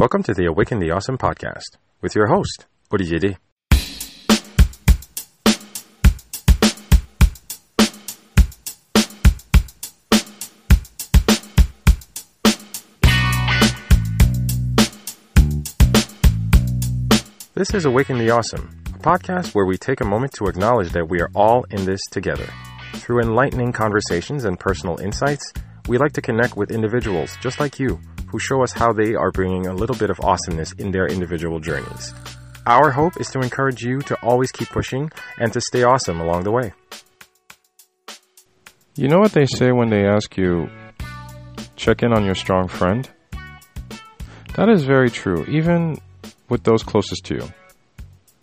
Welcome to the Awaken the Awesome podcast with your host, Olivier D. This is Awaken the Awesome, a podcast where we take a moment to acknowledge that we are all in this together. Through enlightening conversations and personal insights, we like to connect with individuals just like you who show us how they are bringing a little bit of awesomeness in their individual journeys. Our hope is to encourage you to always keep pushing and to stay awesome along the way. You know what they say when they ask you, check in on your strong friend? That is very true, even with those closest to you.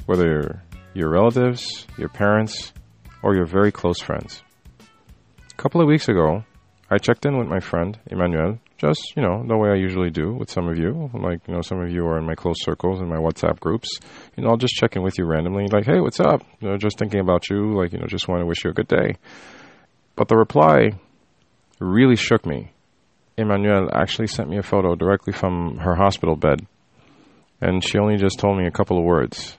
Whether your relatives, your parents, or your very close friends. A couple of weeks ago, I checked in with my friend, Emmanuel, just, you know, the way I usually do with some of you. Like, you know, some of you are in my close circles in my WhatsApp groups. You know, I'll just check in with you randomly, like, hey, what's up? You know, just thinking about you, like, you know, just want to wish you a good day. But the reply really shook me. Emmanuel actually sent me a photo directly from her hospital bed. And she only just told me a couple of words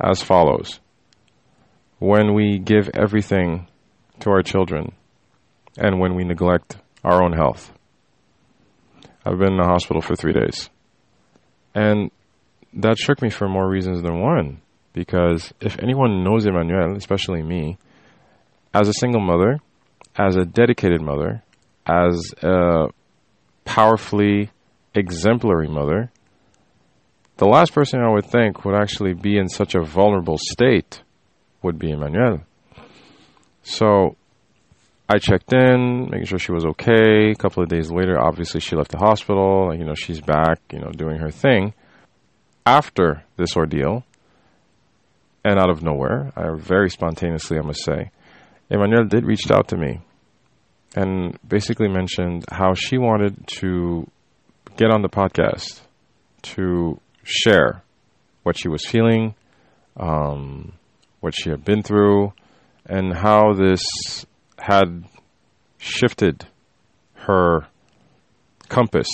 as follows When we give everything to our children, and when we neglect our own health. I've been in the hospital for three days. And that shook me for more reasons than one. Because if anyone knows Emmanuel, especially me, as a single mother, as a dedicated mother, as a powerfully exemplary mother, the last person I would think would actually be in such a vulnerable state would be Emmanuel. So I checked in, making sure she was okay. A couple of days later, obviously she left the hospital. You know, she's back, you know, doing her thing. After this ordeal, and out of nowhere, I very spontaneously, I must say, Emmanuel did reach out to me and basically mentioned how she wanted to get on the podcast to share what she was feeling, um, what she had been through, and how this had shifted her compass,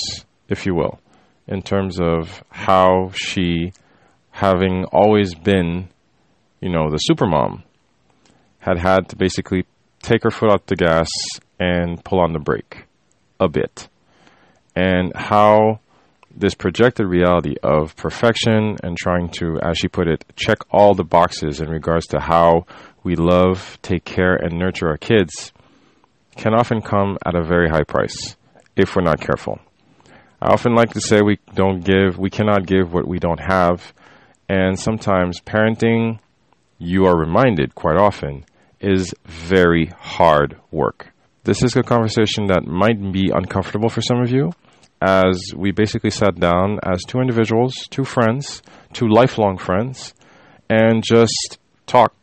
if you will, in terms of how she, having always been, you know, the supermom, had had to basically take her foot off the gas and pull on the brake a bit. And how this projected reality of perfection and trying to, as she put it, check all the boxes in regards to how we love, take care, and nurture our kids can often come at a very high price if we're not careful. I often like to say we don't give, we cannot give what we don't have. And sometimes parenting, you are reminded quite often, is very hard work. This is a conversation that might be uncomfortable for some of you, as we basically sat down as two individuals, two friends, two lifelong friends, and just talked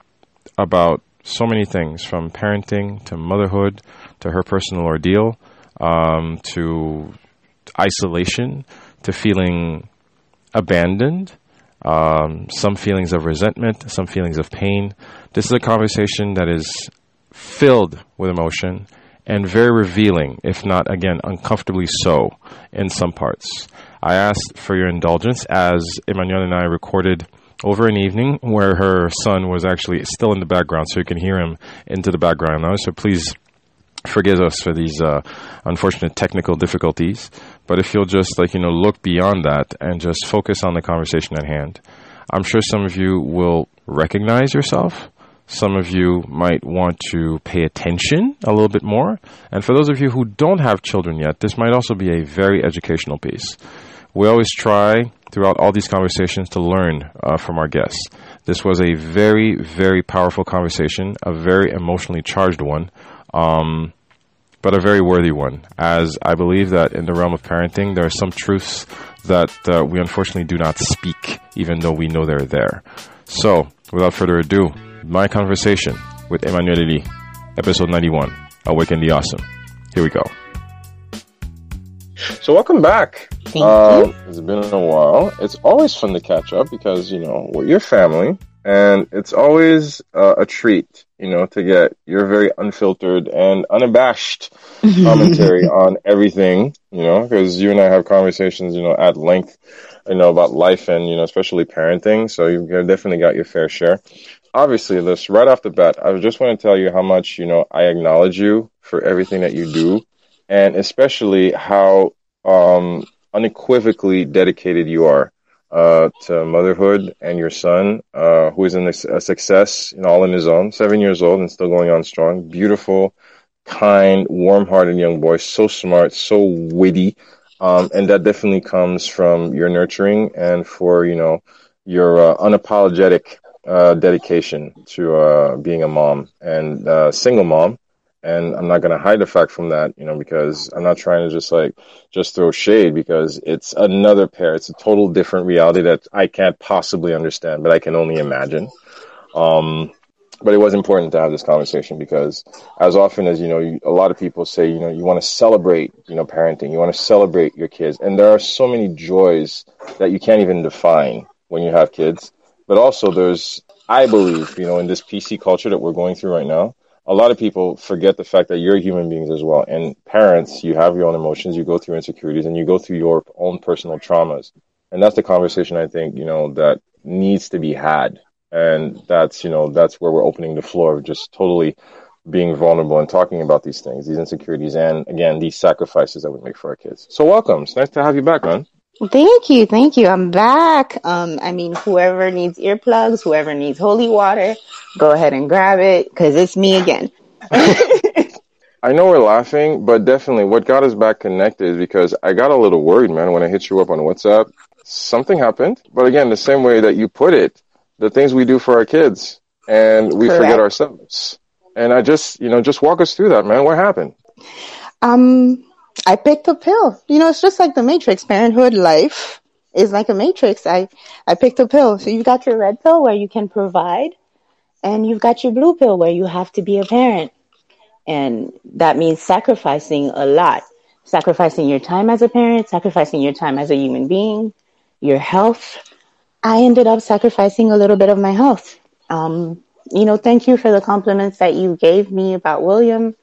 about so many things from parenting to motherhood to her personal ordeal um, to isolation to feeling abandoned, um, some feelings of resentment, some feelings of pain. This is a conversation that is filled with emotion and very revealing, if not, again, uncomfortably so in some parts. I asked for your indulgence as Emmanuel and I recorded over an evening where her son was actually still in the background, so you can hear him into the background now. So please forgive us for these uh, unfortunate technical difficulties. But if you'll just like you know look beyond that and just focus on the conversation at hand, I'm sure some of you will recognize yourself. Some of you might want to pay attention a little bit more. And for those of you who don't have children yet, this might also be a very educational piece. We always try throughout all these conversations to learn uh, from our guests. This was a very, very powerful conversation, a very emotionally charged one, um, but a very worthy one, as I believe that in the realm of parenting, there are some truths that uh, we unfortunately do not speak, even though we know they're there. So, without further ado, my conversation with Emmanuel Lee, episode 91, Awaken the Awesome. Here we go. So, welcome back. Thank um, you. It's been a while. It's always fun to catch up because, you know, we're your family. and it's always uh, a treat, you know, to get your very unfiltered and unabashed commentary on everything, you know, because you and I have conversations, you know, at length, you know, about life and, you know, especially parenting. So you've definitely got your fair share. Obviously, this right off the bat, I just want to tell you how much, you know, I acknowledge you for everything that you do and especially how um, unequivocally dedicated you are uh, to motherhood and your son, uh, who is in a, success in all in his own, seven years old and still going on strong. Beautiful, kind, warm-hearted young boy, so smart, so witty, um, and that definitely comes from your nurturing and for you know your uh, unapologetic uh, dedication to uh, being a mom and uh, single mom and I'm not going to hide the fact from that, you know, because I'm not trying to just like just throw shade because it's another pair. It's a total different reality that I can't possibly understand, but I can only imagine. Um, but it was important to have this conversation because as often as you know you, a lot of people say you know you want to celebrate you know parenting you want to celebrate your kids and there are so many joys that you can't even define when you have kids but also there's i believe you know in this pc culture that we're going through right now a lot of people forget the fact that you're human beings as well. And parents, you have your own emotions, you go through insecurities, and you go through your own personal traumas. And that's the conversation I think, you know, that needs to be had. And that's, you know, that's where we're opening the floor of just totally being vulnerable and talking about these things, these insecurities, and again, these sacrifices that we make for our kids. So welcome. It's nice to have you back, man. Thank you, thank you. I'm back. Um, I mean, whoever needs earplugs, whoever needs holy water, go ahead and grab it because it's me again. I know we're laughing, but definitely what got us back connected is because I got a little worried, man, when I hit you up on WhatsApp. Something happened, but again, the same way that you put it, the things we do for our kids and we Correct. forget ourselves. And I just, you know, just walk us through that, man. What happened? Um, I picked a pill. You know, it's just like the Matrix. Parenthood life is like a matrix. I, I picked a pill. So you've got your red pill where you can provide and you've got your blue pill where you have to be a parent. And that means sacrificing a lot. Sacrificing your time as a parent, sacrificing your time as a human being, your health. I ended up sacrificing a little bit of my health. Um, you know, thank you for the compliments that you gave me about William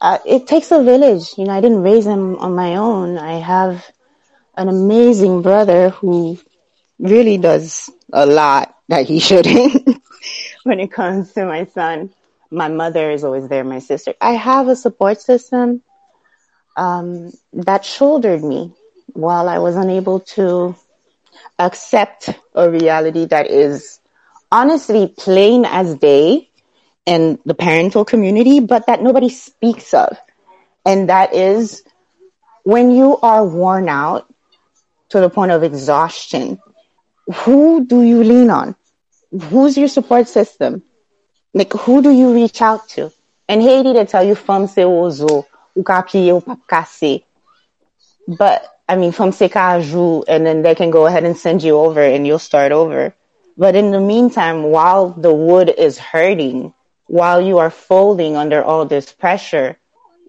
uh, it takes a village. You know, I didn't raise him on my own. I have an amazing brother who really does a lot that he shouldn't when it comes to my son. My mother is always there, my sister. I have a support system um, that shouldered me while I was unable to accept a reality that is honestly plain as day in the parental community, but that nobody speaks of. And that is when you are worn out to the point of exhaustion, who do you lean on? Who's your support system? Like, who do you reach out to? And Haiti, they tell you from se ozo, ou ou papkase. But, I mean, from se and then they can go ahead and send you over and you'll start over. But in the meantime, while the wood is hurting, while you are folding under all this pressure,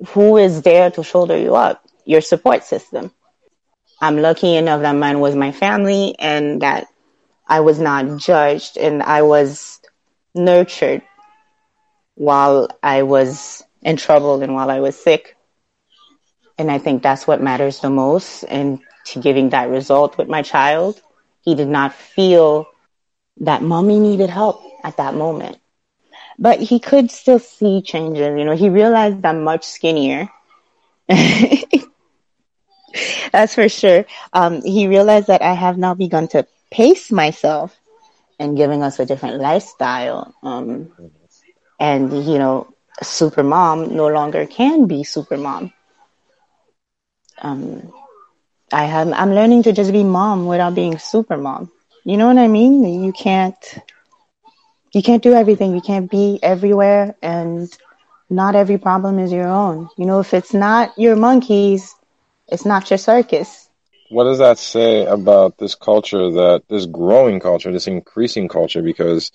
who is there to shoulder you up? Your support system. I'm lucky enough that mine was my family and that I was not judged and I was nurtured while I was in trouble and while I was sick. And I think that's what matters the most. And to giving that result with my child, he did not feel that mommy needed help at that moment but he could still see changes. You know, he realized I'm much skinnier. That's for sure. Um, he realized that I have now begun to pace myself and giving us a different lifestyle. Um, and, you know, super mom no longer can be super mom. Um, I have, I'm learning to just be mom without being super mom. You know what I mean? You can't, you can't do everything. You can't be everywhere and not every problem is your own. You know, if it's not your monkeys, it's not your circus. What does that say about this culture that this growing culture, this increasing culture because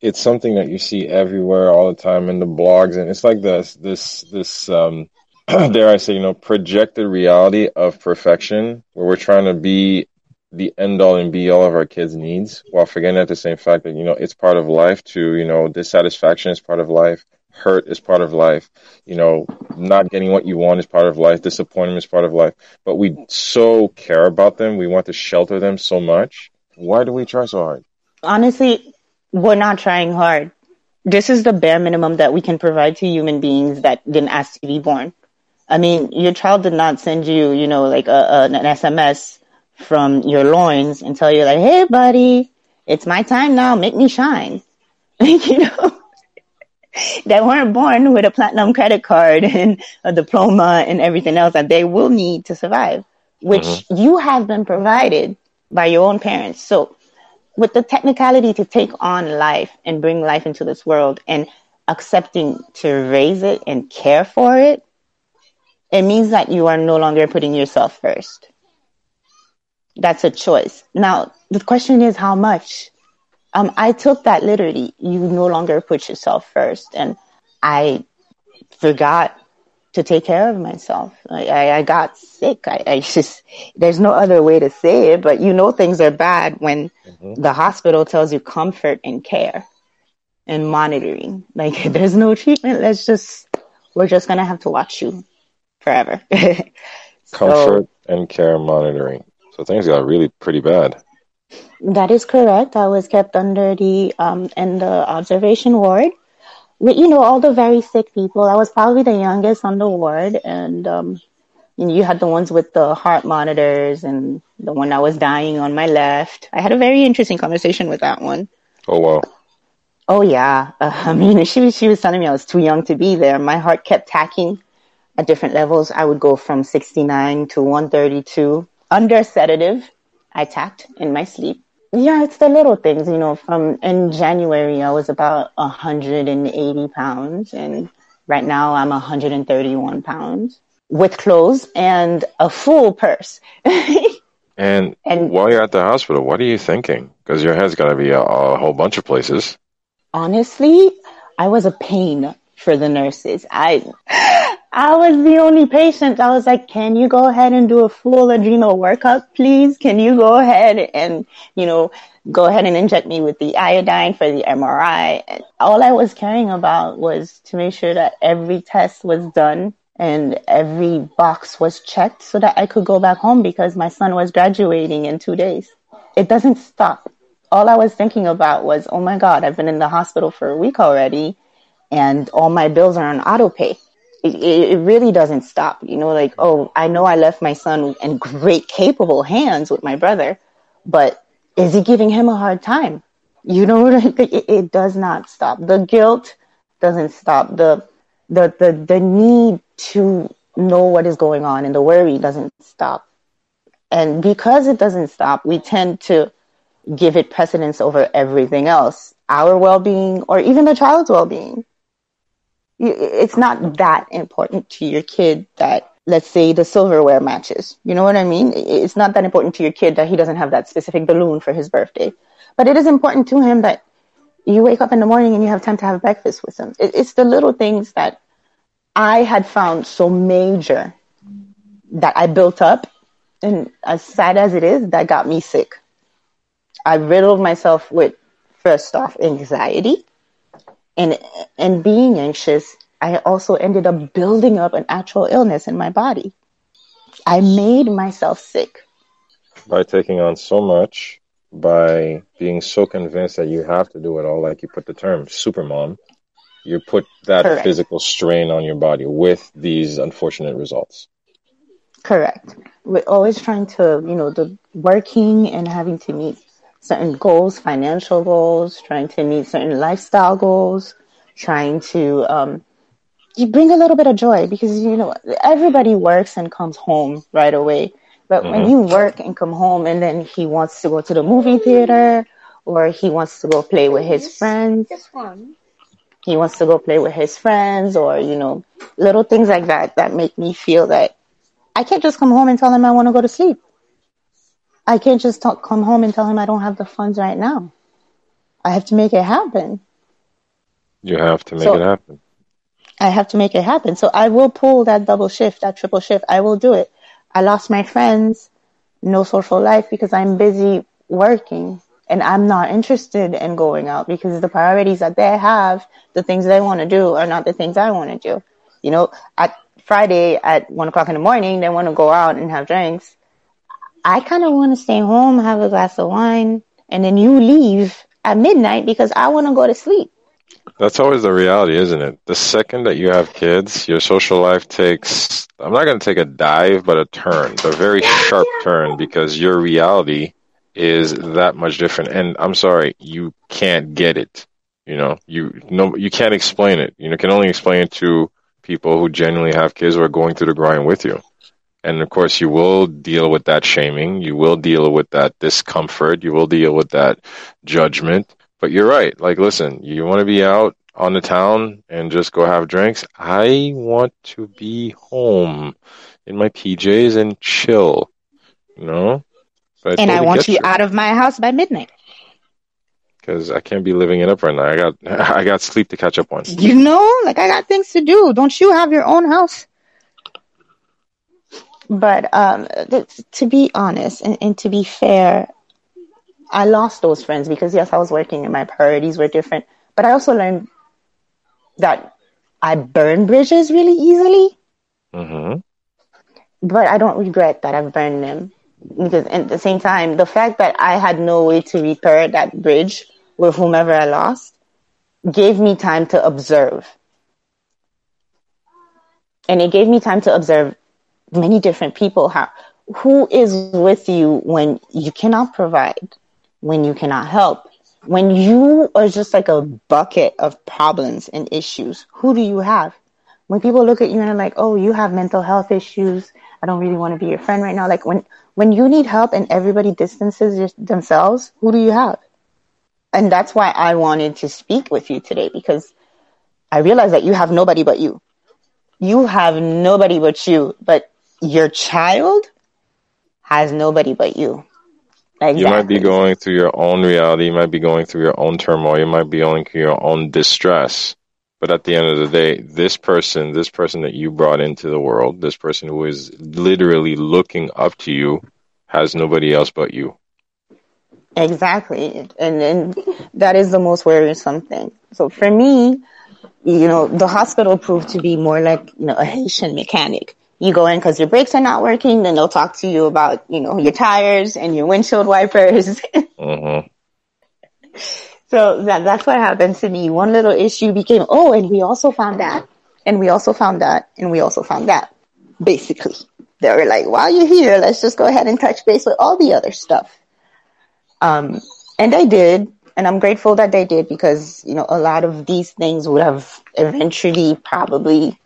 it's something that you see everywhere all the time in the blogs and it's like this this this um dare I say, you know, projected reality of perfection where we're trying to be the end all and be all of our kids' needs while forgetting at the same fact that, you know, it's part of life to, you know, dissatisfaction is part of life. Hurt is part of life. You know, not getting what you want is part of life. Disappointment is part of life. But we so care about them. We want to shelter them so much. Why do we try so hard? Honestly, we're not trying hard. This is the bare minimum that we can provide to human beings that didn't ask to be born. I mean, your child did not send you, you know, like a, a, an SMS from your loins and tell you like, hey, buddy, it's my time now. Make me shine. you know, they weren't born with a platinum credit card and a diploma and everything else that they will need to survive, which mm-hmm. you have been provided by your own parents. So with the technicality to take on life and bring life into this world and accepting to raise it and care for it, it means that you are no longer putting yourself first. That's a choice. Now, the question is how much? Um, I took that literally. You no longer put yourself first. And I forgot to take care of myself. I, I, I got sick. I, I, just, there's no other way to say it, but you know things are bad when mm-hmm. the hospital tells you comfort and care and monitoring. Like there's no treatment. Let's just, we're just going to have to watch you forever. comfort so, and care monitoring. So things got really pretty bad. That is correct. I was kept under the um in the observation ward with you know all the very sick people. I was probably the youngest on the ward, and um, you, you had the ones with the heart monitors and the one that was dying on my left. I had a very interesting conversation with that one. Oh wow. Oh yeah. Uh, I mean, she was she was telling me I was too young to be there. My heart kept tacking at different levels. I would go from 69 to 132 under sedative. I tacked in my sleep. Yeah, it's the little things, you know, from in January, I was about 180 pounds and right now I'm 131 pounds with clothes and a full purse. and, and while you're at the hospital, what are you thinking? Because your head's got to be a, a whole bunch of places. Honestly, I was a pain for the nurses. I I was the only patient. I was like, can you go ahead and do a full adrenal workup, please? Can you go ahead and, you know, go ahead and inject me with the iodine for the MRI? And all I was caring about was to make sure that every test was done and every box was checked so that I could go back home because my son was graduating in two days. It doesn't stop. All I was thinking about was, oh my God, I've been in the hospital for a week already and all my bills are on auto pay it, it really doesn't stop. You know, like, oh, I know I left my son in great, capable hands with my brother, but is he giving him a hard time? You know, it, it does not stop. The guilt doesn't stop. The, the, the, the need to know what is going on and the worry doesn't stop. And because it doesn't stop, we tend to give it precedence over everything else, our well-being or even the child's well-being it's not that important to your kid that let's say the silverware matches. You know what I mean? It's not that important to your kid that he doesn't have that specific balloon for his birthday. But it is important to him that you wake up in the morning and you have time to have breakfast with him. It's the little things that I had found so major that I built up. And as sad as it is, that got me sick. I riddled myself with, first off, anxiety and and being anxious, I also ended up building up an actual illness in my body. I made myself sick by taking on so much, by being so convinced that you have to do it all, like you put the term super mom. You put that Correct. physical strain on your body with these unfortunate results. Correct. We're always trying to, you know, the working and having to meet certain goals, financial goals, trying to meet certain lifestyle goals, trying to um, you bring a little bit of joy because you know everybody works and comes home right away. But mm-hmm. when you work and come home and then he wants to go to the movie theater or he wants to go play with his friends. He wants to go play with his friends or, you know, little things like that that make me feel that I can't just come home and tell him I want to go to sleep. I can't just talk, come home and tell him I don't have the funds right now. I have to make it happen. You have to make so, it happen. I have to make it happen. So I will pull that double shift, that triple shift. I will do it. I lost my friends no social life because I'm busy working and I'm not interested in going out because the priorities that they have, the things they want to do are not the things I want to do. You know, at Friday at one o'clock in the morning, they want to go out and have drinks. I kind of want to stay home, have a glass of wine, and then you leave at midnight because I want to go to sleep. That's always the reality, isn't it? The second that you have kids, your social life takes, I'm not going to take a dive, but a turn, a very sharp turn because your reality is that much different. And I'm sorry, you can't get it. You know, you no, you can't explain it. You know, can only explain it to people who genuinely have kids who are going through the grind with you. And of course, you will deal with that shaming. You will deal with that discomfort. You will deal with that judgment. But you're right. Like, listen, you want to be out on the town and just go have drinks. I want to be home in my PJs and chill. You know? But and I want you, you out of my house by midnight. Because I can't be living it up right now. I got I got sleep to catch up on. You know, like I got things to do. Don't you have your own house? But um, to be honest and, and to be fair, I lost those friends because yes, I was working and my priorities were different. But I also learned that I burn bridges really easily. Mm-hmm. But I don't regret that I've burned them because at the same time, the fact that I had no way to repair that bridge with whomever I lost gave me time to observe. And it gave me time to observe many different people how who is with you when you cannot provide, when you cannot help, when you are just like a bucket of problems and issues, who do you have? When people look at you and are like, oh, you have mental health issues. I don't really want to be your friend right now. Like when, when you need help and everybody distances themselves, who do you have? And that's why I wanted to speak with you today because I realize that you have nobody but you. You have nobody but you, but your child has nobody but you. Exactly. You might be going through your own reality. You might be going through your own turmoil. You might be going through your own distress. But at the end of the day, this person, this person that you brought into the world, this person who is literally looking up to you, has nobody else but you. Exactly. And, and that is the most worrisome thing. So for me, you know, the hospital proved to be more like, you know, a Haitian mechanic you go in because your brakes are not working, then they'll talk to you about, you know, your tires and your windshield wipers. mm-hmm. So that, that's what happened to me. One little issue became, oh, and we also found that, and we also found that, and we also found that. Basically, they were like, while you're here, let's just go ahead and touch base with all the other stuff. Um, and they did, and I'm grateful that they did because, you know, a lot of these things would have eventually probably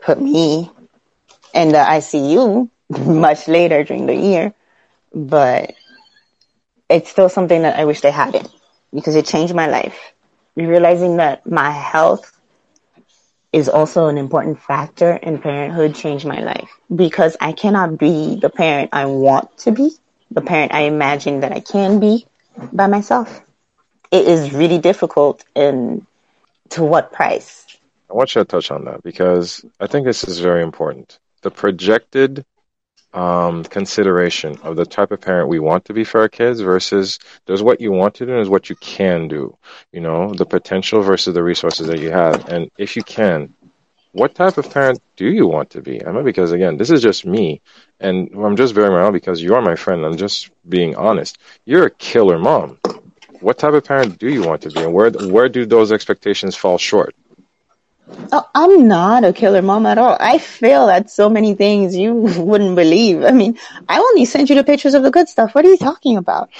put me in the ICU much later during the year, but it's still something that I wish they hadn't because it changed my life. Realizing that my health is also an important factor in parenthood changed my life because I cannot be the parent I want to be, the parent I imagine that I can be by myself. It is really difficult and to what price? I want you to touch on that because I think this is very important the projected um, consideration of the type of parent we want to be for our kids versus there's what you want to do and there's what you can do. You know, the potential versus the resources that you have. And if you can, what type of parent do you want to be? I mean, because again, this is just me, and I'm just bearing around because you are my friend. I'm just being honest. You're a killer mom. What type of parent do you want to be, and where where do those expectations fall short? Oh, I'm not a killer mom at all. I fail at so many things you wouldn't believe. I mean, I only sent you the pictures of the good stuff. What are you talking about?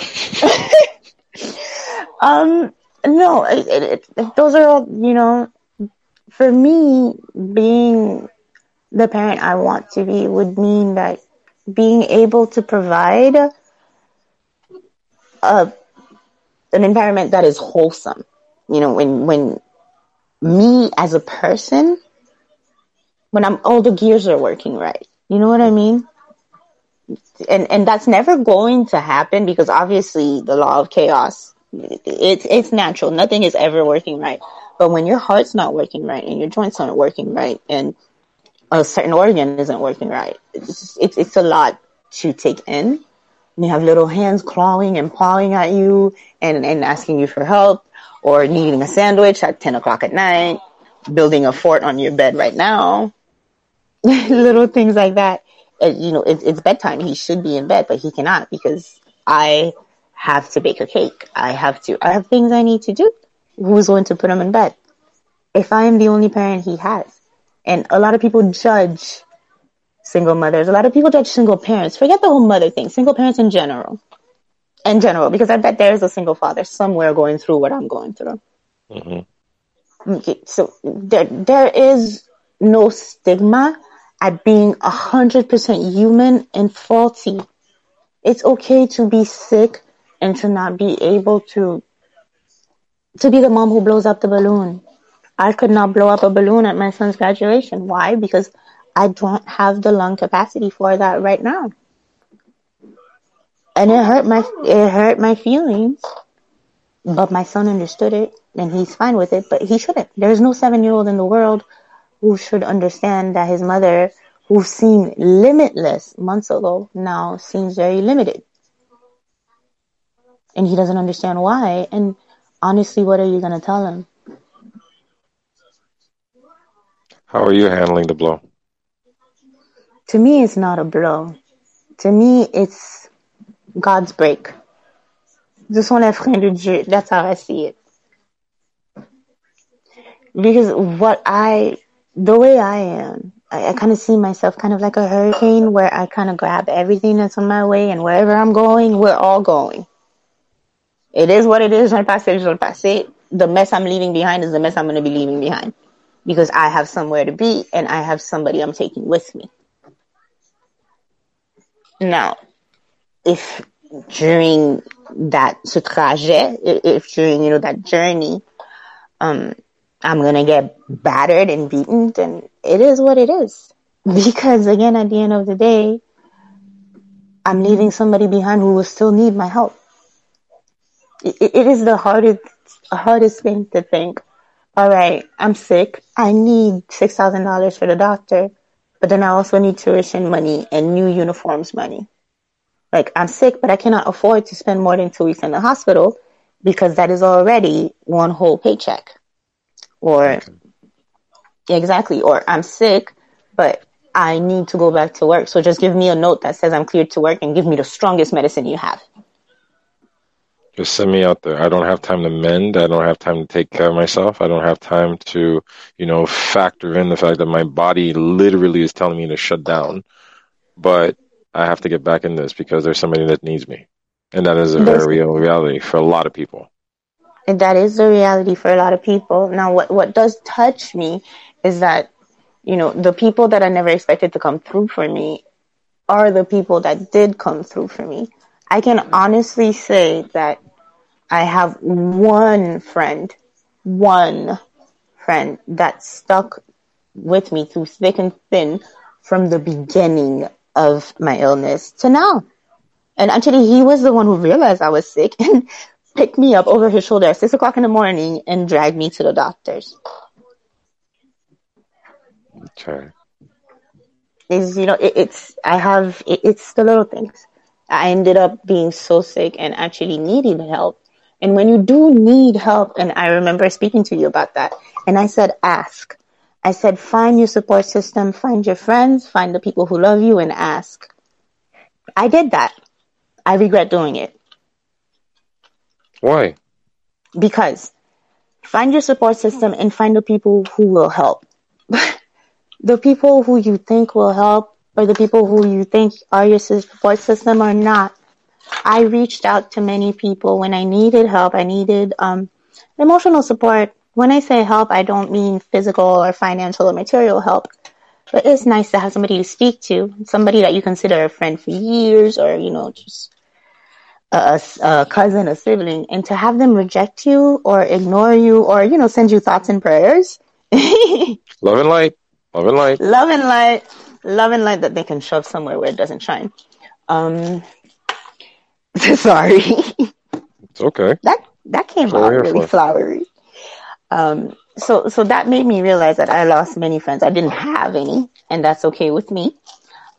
um, no, it, it, it, those are all, you know, for me, being the parent I want to be would mean that being able to provide a, an environment that is wholesome. You know, when, when me as a person when I'm all the gears are working right. You know what I mean? And and that's never going to happen because obviously the law of chaos it's it's natural. Nothing is ever working right. But when your heart's not working right and your joints aren't working right and a certain organ isn't working right, it's it's, it's a lot to take in. and you have little hands clawing and pawing at you and, and asking you for help or needing a sandwich at 10 o'clock at night, building a fort on your bed right now. little things like that. It, you know, it, it's bedtime. He should be in bed, but he cannot because I have to bake a cake. I have to, I have things I need to do. Who's going to put him in bed? If I am the only parent he has. And a lot of people judge single mothers. A lot of people judge single parents. Forget the whole mother thing. Single parents in general. In general, because I bet there is a single father somewhere going through what I'm going through. Mm-hmm. Okay, so there, there is no stigma at being a hundred percent human and faulty. It's okay to be sick and to not be able to, to be the mom who blows up the balloon. I could not blow up a balloon at my son's graduation. Why? Because I don't have the lung capacity for that right now. And it oh, hurt my it hurt my feelings. But my son understood it and he's fine with it, but he shouldn't. There's no seven year old in the world who should understand that his mother, who seemed limitless months ago, now seems very limited. And he doesn't understand why. And honestly, what are you going to tell him? How are you handling the blow? To me, it's not a blow. To me, it's God's break. Ce sont les freins de Dieu. That's how I see it. Because what I, the way I am, I, I kind of see myself kind of like a hurricane where I kind of grab everything that's on my way and wherever I'm going, we're all going. It is what it is. Je le passé, je le passé. The mess I'm leaving behind is the mess I'm going to be leaving behind because I have somewhere to be and I have somebody I'm taking with me. Now, if during that ce trajet, if during you know that journey, um, I'm gonna get battered and beaten, then it is what it is. Because again, at the end of the day, I'm leaving somebody behind who will still need my help. it, it is the hardest hardest thing to think. All right, I'm sick. I need six thousand dollars for the doctor but then I also need tuition money and new uniforms money. Like I'm sick, but I cannot afford to spend more than two weeks in the hospital because that is already one whole paycheck. Or okay. exactly, or I'm sick, but I need to go back to work. So just give me a note that says I'm cleared to work and give me the strongest medicine you have. Just send me out there. I don't have time to mend. I don't have time to take care of myself. I don't have time to, you know, factor in the fact that my body literally is telling me to shut down. But I have to get back in this because there's somebody that needs me. And that is a very real reality for a lot of people. And that is the reality for a lot of people. Now, what, what does touch me is that, you know, the people that I never expected to come through for me are the people that did come through for me. I can honestly say that I have one friend, one friend that stuck with me through thick and thin from the beginning of my illness to now. And actually, he was the one who realized I was sick and picked me up over his shoulder at six o'clock in the morning and dragged me to the doctors. Okay. Is you know it, it's I have it, it's the little things. I ended up being so sick and actually needing help. And when you do need help, and I remember speaking to you about that, and I said, ask. I said, find your support system, find your friends, find the people who love you, and ask. I did that. I regret doing it. Why? Because find your support system and find the people who will help. the people who you think will help or the people who you think are your support system are not. I reached out to many people when I needed help. I needed um, emotional support. When I say help, I don't mean physical or financial or material help, but it's nice to have somebody to speak to, somebody that you consider a friend for years, or you know, just a, a cousin, a sibling, and to have them reject you or ignore you or you know send you thoughts and prayers. love and light, love and light, love and light love and light that they can shove somewhere where it doesn't shine. Um, sorry. It's okay. That that came out really flowery. Um, so so that made me realize that I lost many friends. I didn't have any, and that's okay with me.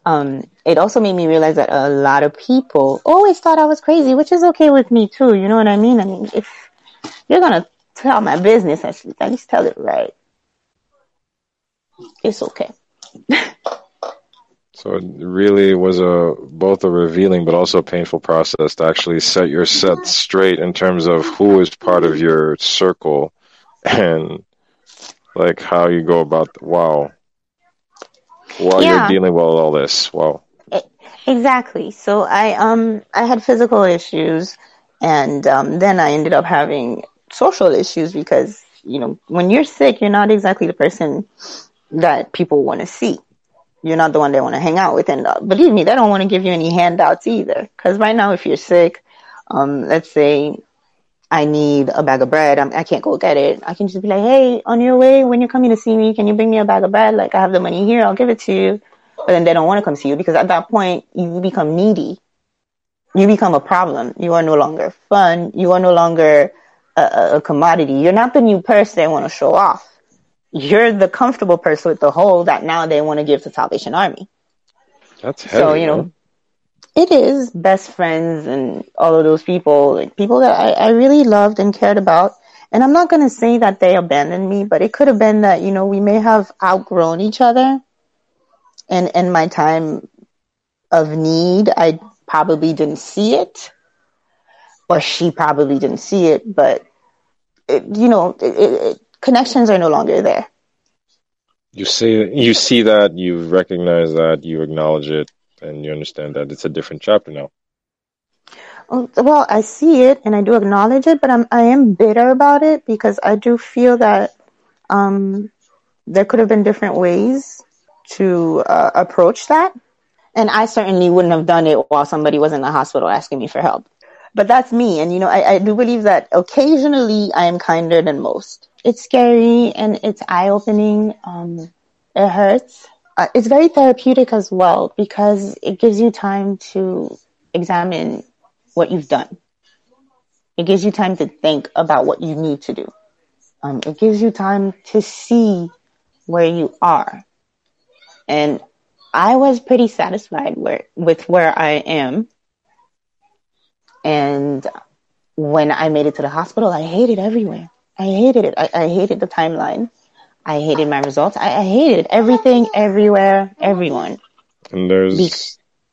um, it also made me realize that a lot of people always thought I was crazy, which is okay with me too. You know what I mean? I mean, if you're gonna tell my business, at least tell it right. It's okay. so it really was a both a revealing but also a painful process to actually set your set straight in terms of who is part of your circle and like how you go about wow. While yeah. you're dealing with all this. Wow. Exactly. So i um i had physical issues and um, then i ended up having social issues because you know when you're sick you're not exactly the person that people want to see. You're not the one they want to hang out with. And uh, believe me they don't want to give you any handouts either. Because right now if you're sick um, let's say I need a bag of bread. I'm, I can not go get it. I can just be like, hey, on your way, when you're coming to see me, can you bring me a bag of bread? Like, I have the money here. I'll give it to you. But then they don't want to come see you because at that point, you become needy. You become a problem. You are no longer fun. You are no longer a, a commodity. You're not the new person they want to show off. You're the comfortable person with the hole that now they want to give to Salvation Army. That's heavy, so you know. It is best friends and all of those people, like people that I, I really loved and cared about. And I'm not going to say that they abandoned me, but it could have been that, you know, we may have outgrown each other. And in my time of need, I probably didn't see it, or she probably didn't see it, but, it, you know, it, it, connections are no longer there. You see, you see that, you recognize that, you acknowledge it, and you understand that it's a different chapter now. Oh, well, I see it and I do acknowledge it, but I'm I am bitter about it because I do feel that um, there could have been different ways to uh, approach that, and I certainly wouldn't have done it while somebody was in the hospital asking me for help. But that's me, and you know, I, I do believe that occasionally I am kinder than most. It's scary and it's eye opening. Um, it hurts, uh, it's very therapeutic as well because it gives you time to examine what you've done. It gives you time to think about what you need to do. Um, it gives you time to see where you are. And I was pretty satisfied where, with where I am. And when I made it to the hospital, I hated everywhere. I hated it. I, I hated the timeline. I hated my results. I, I hated everything, everywhere, everyone. And there's Be-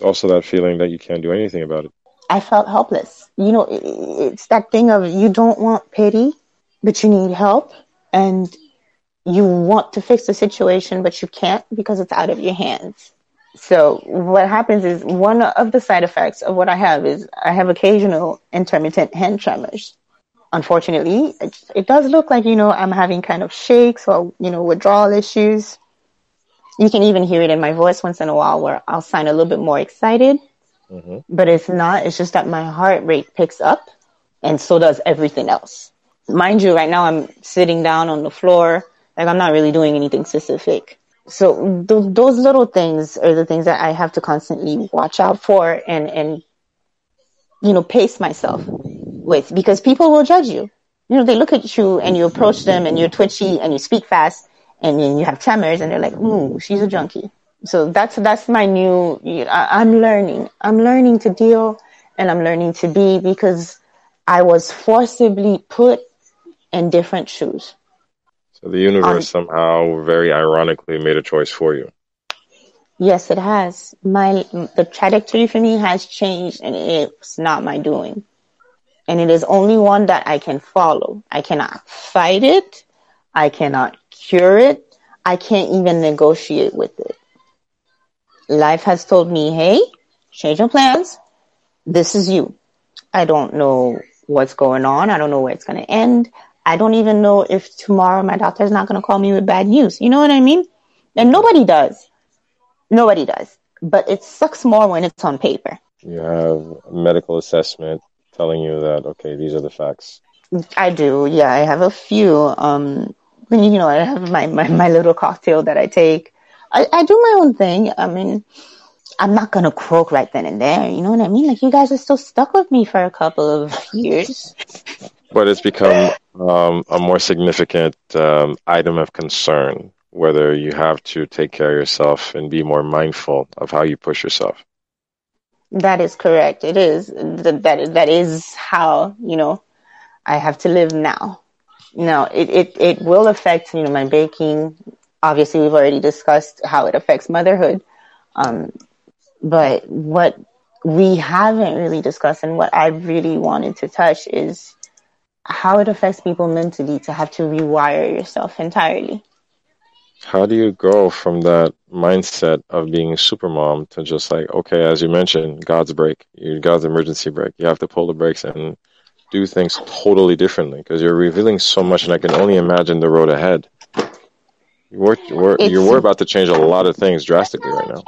also that feeling that you can't do anything about it. I felt helpless. You know, it, it's that thing of you don't want pity, but you need help, and you want to fix the situation, but you can't because it's out of your hands. So what happens is one of the side effects of what I have is I have occasional intermittent hand tremors unfortunately, it, it does look like, you know, I'm having kind of shakes or, you know, withdrawal issues. You can even hear it in my voice once in a while where I'll sound a little bit more excited. Mm-hmm. But it's not, it's just that my heart rate picks up and so does everything else. Mind you, right now I'm sitting down on the floor, like I'm not really doing anything specific. So th- those little things are the things that I have to constantly watch out for and, and, you know, pace myself with because people will judge you. You know, they look at you and you approach them and you're twitchy and you speak fast and you have tremors and they're like, ooh, she's a junkie. So that's, that's my new, you know, I, I'm learning. I'm learning to deal and I'm learning to be because I was forcibly put in different shoes. So the universe um, somehow very ironically made a choice for you. Yes, it has. My the trajectory for me has changed and it's not my doing and it is only one that I can follow. I cannot fight it. I cannot cure it. I can't even negotiate with it. Life has told me, hey, change your plans. This is you. I don't know what's going on. I don't know where it's going to end. I don't even know if tomorrow my doctor is not going to call me with bad news. You know what I mean? And nobody does. Nobody does. But it sucks more when it's on paper. You have medical assessment telling you that okay, these are the facts? I do. Yeah, I have a few. Um, you know, I have my, my, my little cocktail that I take. I, I do my own thing. I mean, I'm not gonna croak right then and there. You know what I mean? Like you guys are still stuck with me for a couple of years. But it's become um, a more significant um, item of concern whether you have to take care of yourself and be more mindful of how you push yourself. That is correct. It is that that is how you know I have to live now. Now it, it it will affect you know my baking. Obviously, we've already discussed how it affects motherhood. Um, but what we haven't really discussed and what I really wanted to touch is how it affects people mentally to have to rewire yourself entirely. How do you go from that mindset of being super mom to just like, okay, as you mentioned, God's brake, God's emergency brake You have to pull the brakes and do things totally differently because you're revealing so much, and I can only imagine the road ahead. You're, you're, you're about to change a lot of things drastically right now.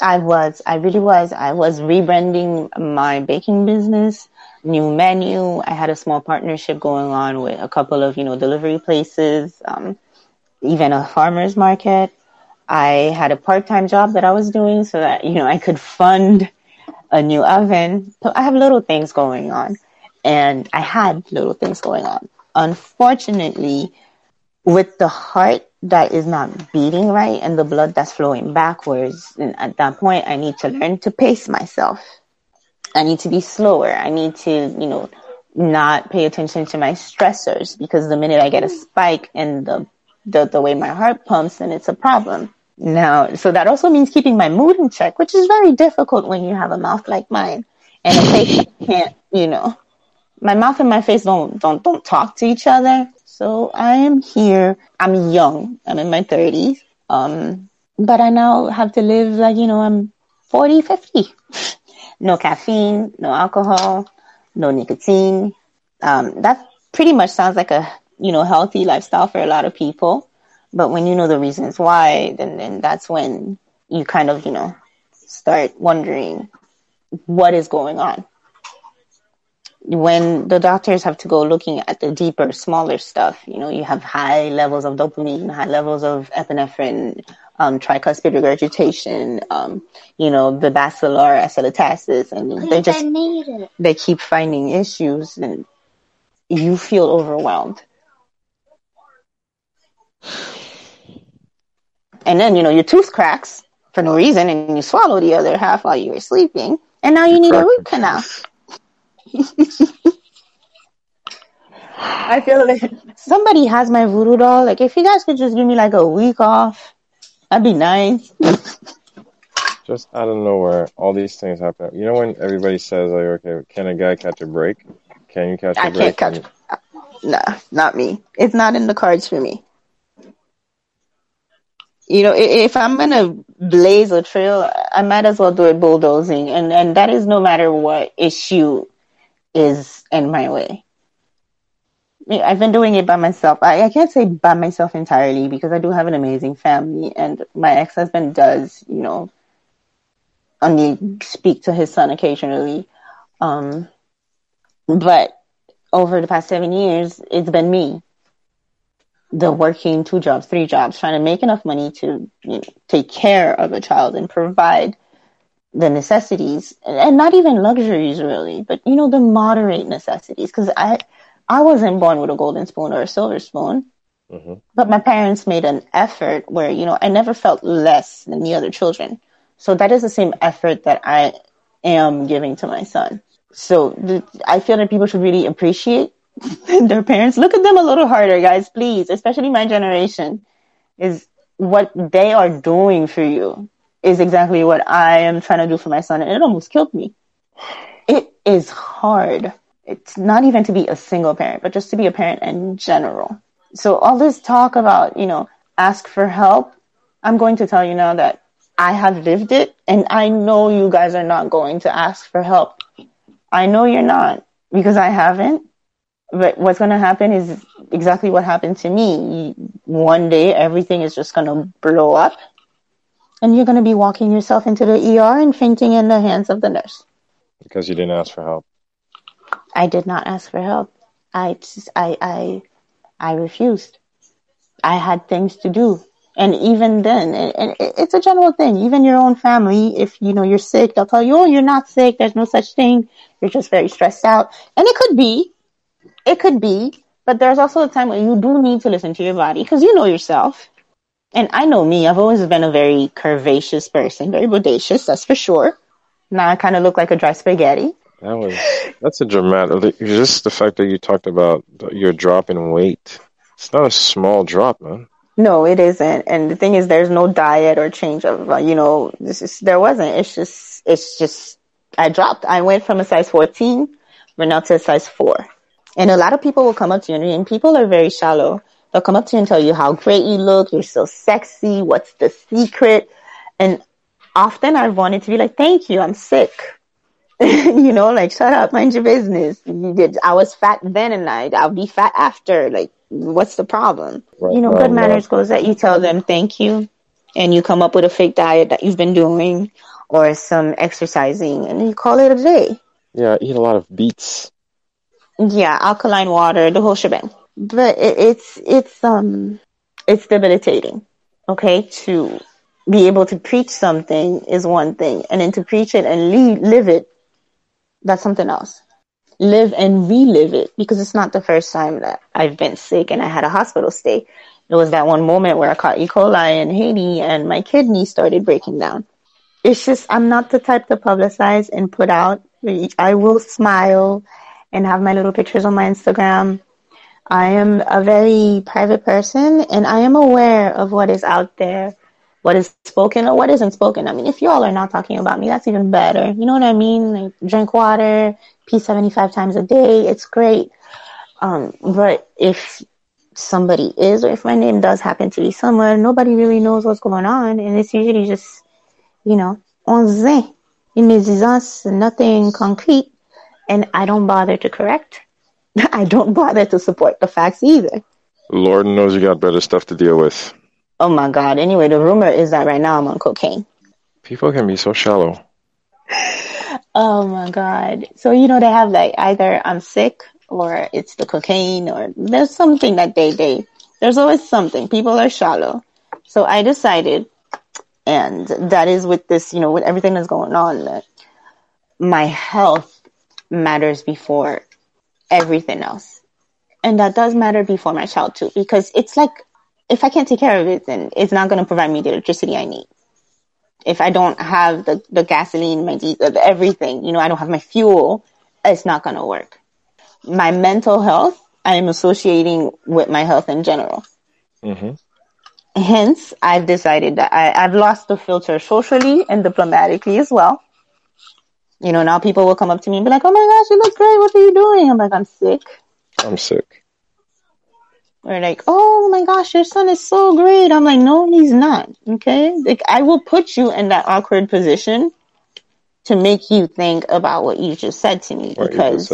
I was, I really was. I was rebranding my baking business, new menu. I had a small partnership going on with a couple of, you know, delivery places, um, even a farmer's market. I had a part-time job that I was doing so that, you know, I could fund a new oven. So I have little things going on and I had little things going on. Unfortunately, with the heart that is not beating right and the blood that's flowing backwards. And at that point, I need to learn to pace myself. I need to be slower. I need to, you know, not pay attention to my stressors because the minute I get a spike in the, the, the way my heart pumps, then it's a problem. Now, so that also means keeping my mood in check, which is very difficult when you have a mouth like mine and a face that can't, you know, my mouth and my face don't, don't, don't talk to each other. So I am here. I'm young. I'm in my 30s. Um, but I now have to live like, you know, I'm 40, 50. no caffeine, no alcohol, no nicotine. Um, that pretty much sounds like a, you know, healthy lifestyle for a lot of people. But when you know the reasons why, then, then that's when you kind of, you know, start wondering what is going on when the doctors have to go looking at the deeper, smaller stuff, you know, you have high levels of dopamine, high levels of epinephrine, um, tricuspid regurgitation, um, you know, the bacillar acetatus, and they just they keep finding issues, and you feel overwhelmed. And then you know your tooth cracks for no reason, and you swallow the other half while you were sleeping, and now you need a root canal. I feel like somebody has my voodoo doll. Like, if you guys could just give me like a week off, that'd be nice. just out of nowhere, all these things happen. You know when everybody says, like, okay, can a guy catch a break? Can you catch a I break? can't catch. No, not me. It's not in the cards for me. You know, if I'm gonna blaze a trail, I might as well do it bulldozing, and and that is no matter what issue is in my way. I've been doing it by myself. I, I can't say by myself entirely because I do have an amazing family and my ex-husband does, you know, only speak to his son occasionally. Um, but over the past seven years, it's been me. The working two jobs, three jobs, trying to make enough money to you know, take care of a child and provide the necessities and not even luxuries really, but you know, the moderate necessities. Cause I, I wasn't born with a golden spoon or a silver spoon, mm-hmm. but my parents made an effort where, you know, I never felt less than the other children. So that is the same effort that I am giving to my son. So the, I feel that people should really appreciate their parents. Look at them a little harder, guys, please, especially my generation is what they are doing for you is exactly what I am trying to do for my son, and it almost killed me. It is hard. It's not even to be a single parent, but just to be a parent in general. So all this talk about, you know, ask for help, I'm going to tell you now that I have lived it, and I know you guys are not going to ask for help. I know you're not because I haven't. But what's going to happen is exactly what happened to me. One day, everything is just going to blow up and you're going to be walking yourself into the ER and fainting in the hands of the nurse. Because you didn't ask for help. I did not ask for help. I, just, I, I, I refused. I had things to do. And even then, and it's a general thing, even your own family, if you know you're sick, they'll tell you, oh, you're not sick, there's no such thing, you're just very stressed out. And it could be, it could be, but there's also a time when you do need to listen to your body because you know yourself And I know me, I've always been a very curvaceous person, very bodacious, that's for sure. Now I kind of look like a dry spaghetti. That was that's a dramatic. Just the fact that you talked about your drop in weight. It's not a small drop, man. No, it isn't. And the thing is, there's no diet or change of, uh, you know, this is, there wasn't. It's just, it's just, I dropped. I went from a size 14, we're now to a size 4. And a lot of people will come up to you, and people are very shallow. They'll come up to you and tell you how great you look, you're so sexy, what's the secret? And often I've wanted to be like, thank you, I'm sick. you know, like, shut up, mind your business. You did, I was fat then and I, I'll be fat after. Like, what's the problem? Right, you know, right, good manners right. goes that you tell them thank you and you come up with a fake diet that you've been doing or some exercising and you call it a day. Yeah, eat a lot of beets. Yeah, alkaline water, the whole shebang. But it, it's, it's, um, it's debilitating. Okay. To be able to preach something is one thing and then to preach it and leave, live it, that's something else live and relive it because it's not the first time that I've been sick and I had a hospital stay. It was that one moment where I caught E. coli in Haiti and my kidney started breaking down. It's just, I'm not the type to publicize and put out. I will smile and have my little pictures on my Instagram. I am a very private person and I am aware of what is out there what is spoken or what isn't spoken. I mean, if y'all are not talking about me, that's even better. You know what I mean? Like drink water, pee 75 times a day. It's great. Um, but if somebody is, or if my name does happen to be somewhere, nobody really knows what's going on. And it's usually just, you know, on zin, inexistence, nothing concrete. And I don't bother to correct. I don't bother to support the facts either. Lord knows you got better stuff to deal with. Oh my God. Anyway, the rumor is that right now I'm on cocaine. People can be so shallow. oh my God. So, you know, they have like either I'm sick or it's the cocaine or there's something that they, they, there's always something. People are shallow. So I decided, and that is with this, you know, with everything that's going on, that my health matters before everything else. And that does matter before my child too, because it's like if I can't take care of it, then it's not going to provide me the electricity I need. If I don't have the, the gasoline, my diesel, everything, you know, I don't have my fuel, it's not going to work. My mental health, I am associating with my health in general. Mm-hmm. Hence, I've decided that I, I've lost the filter socially and diplomatically as well. You know, now people will come up to me and be like, oh my gosh, you look great. What are you doing? I'm like, I'm sick. I'm sick. Or like, oh my gosh, your son is so great. I'm like, no, he's not. Okay. Like I will put you in that awkward position to make you think about what you just said to me because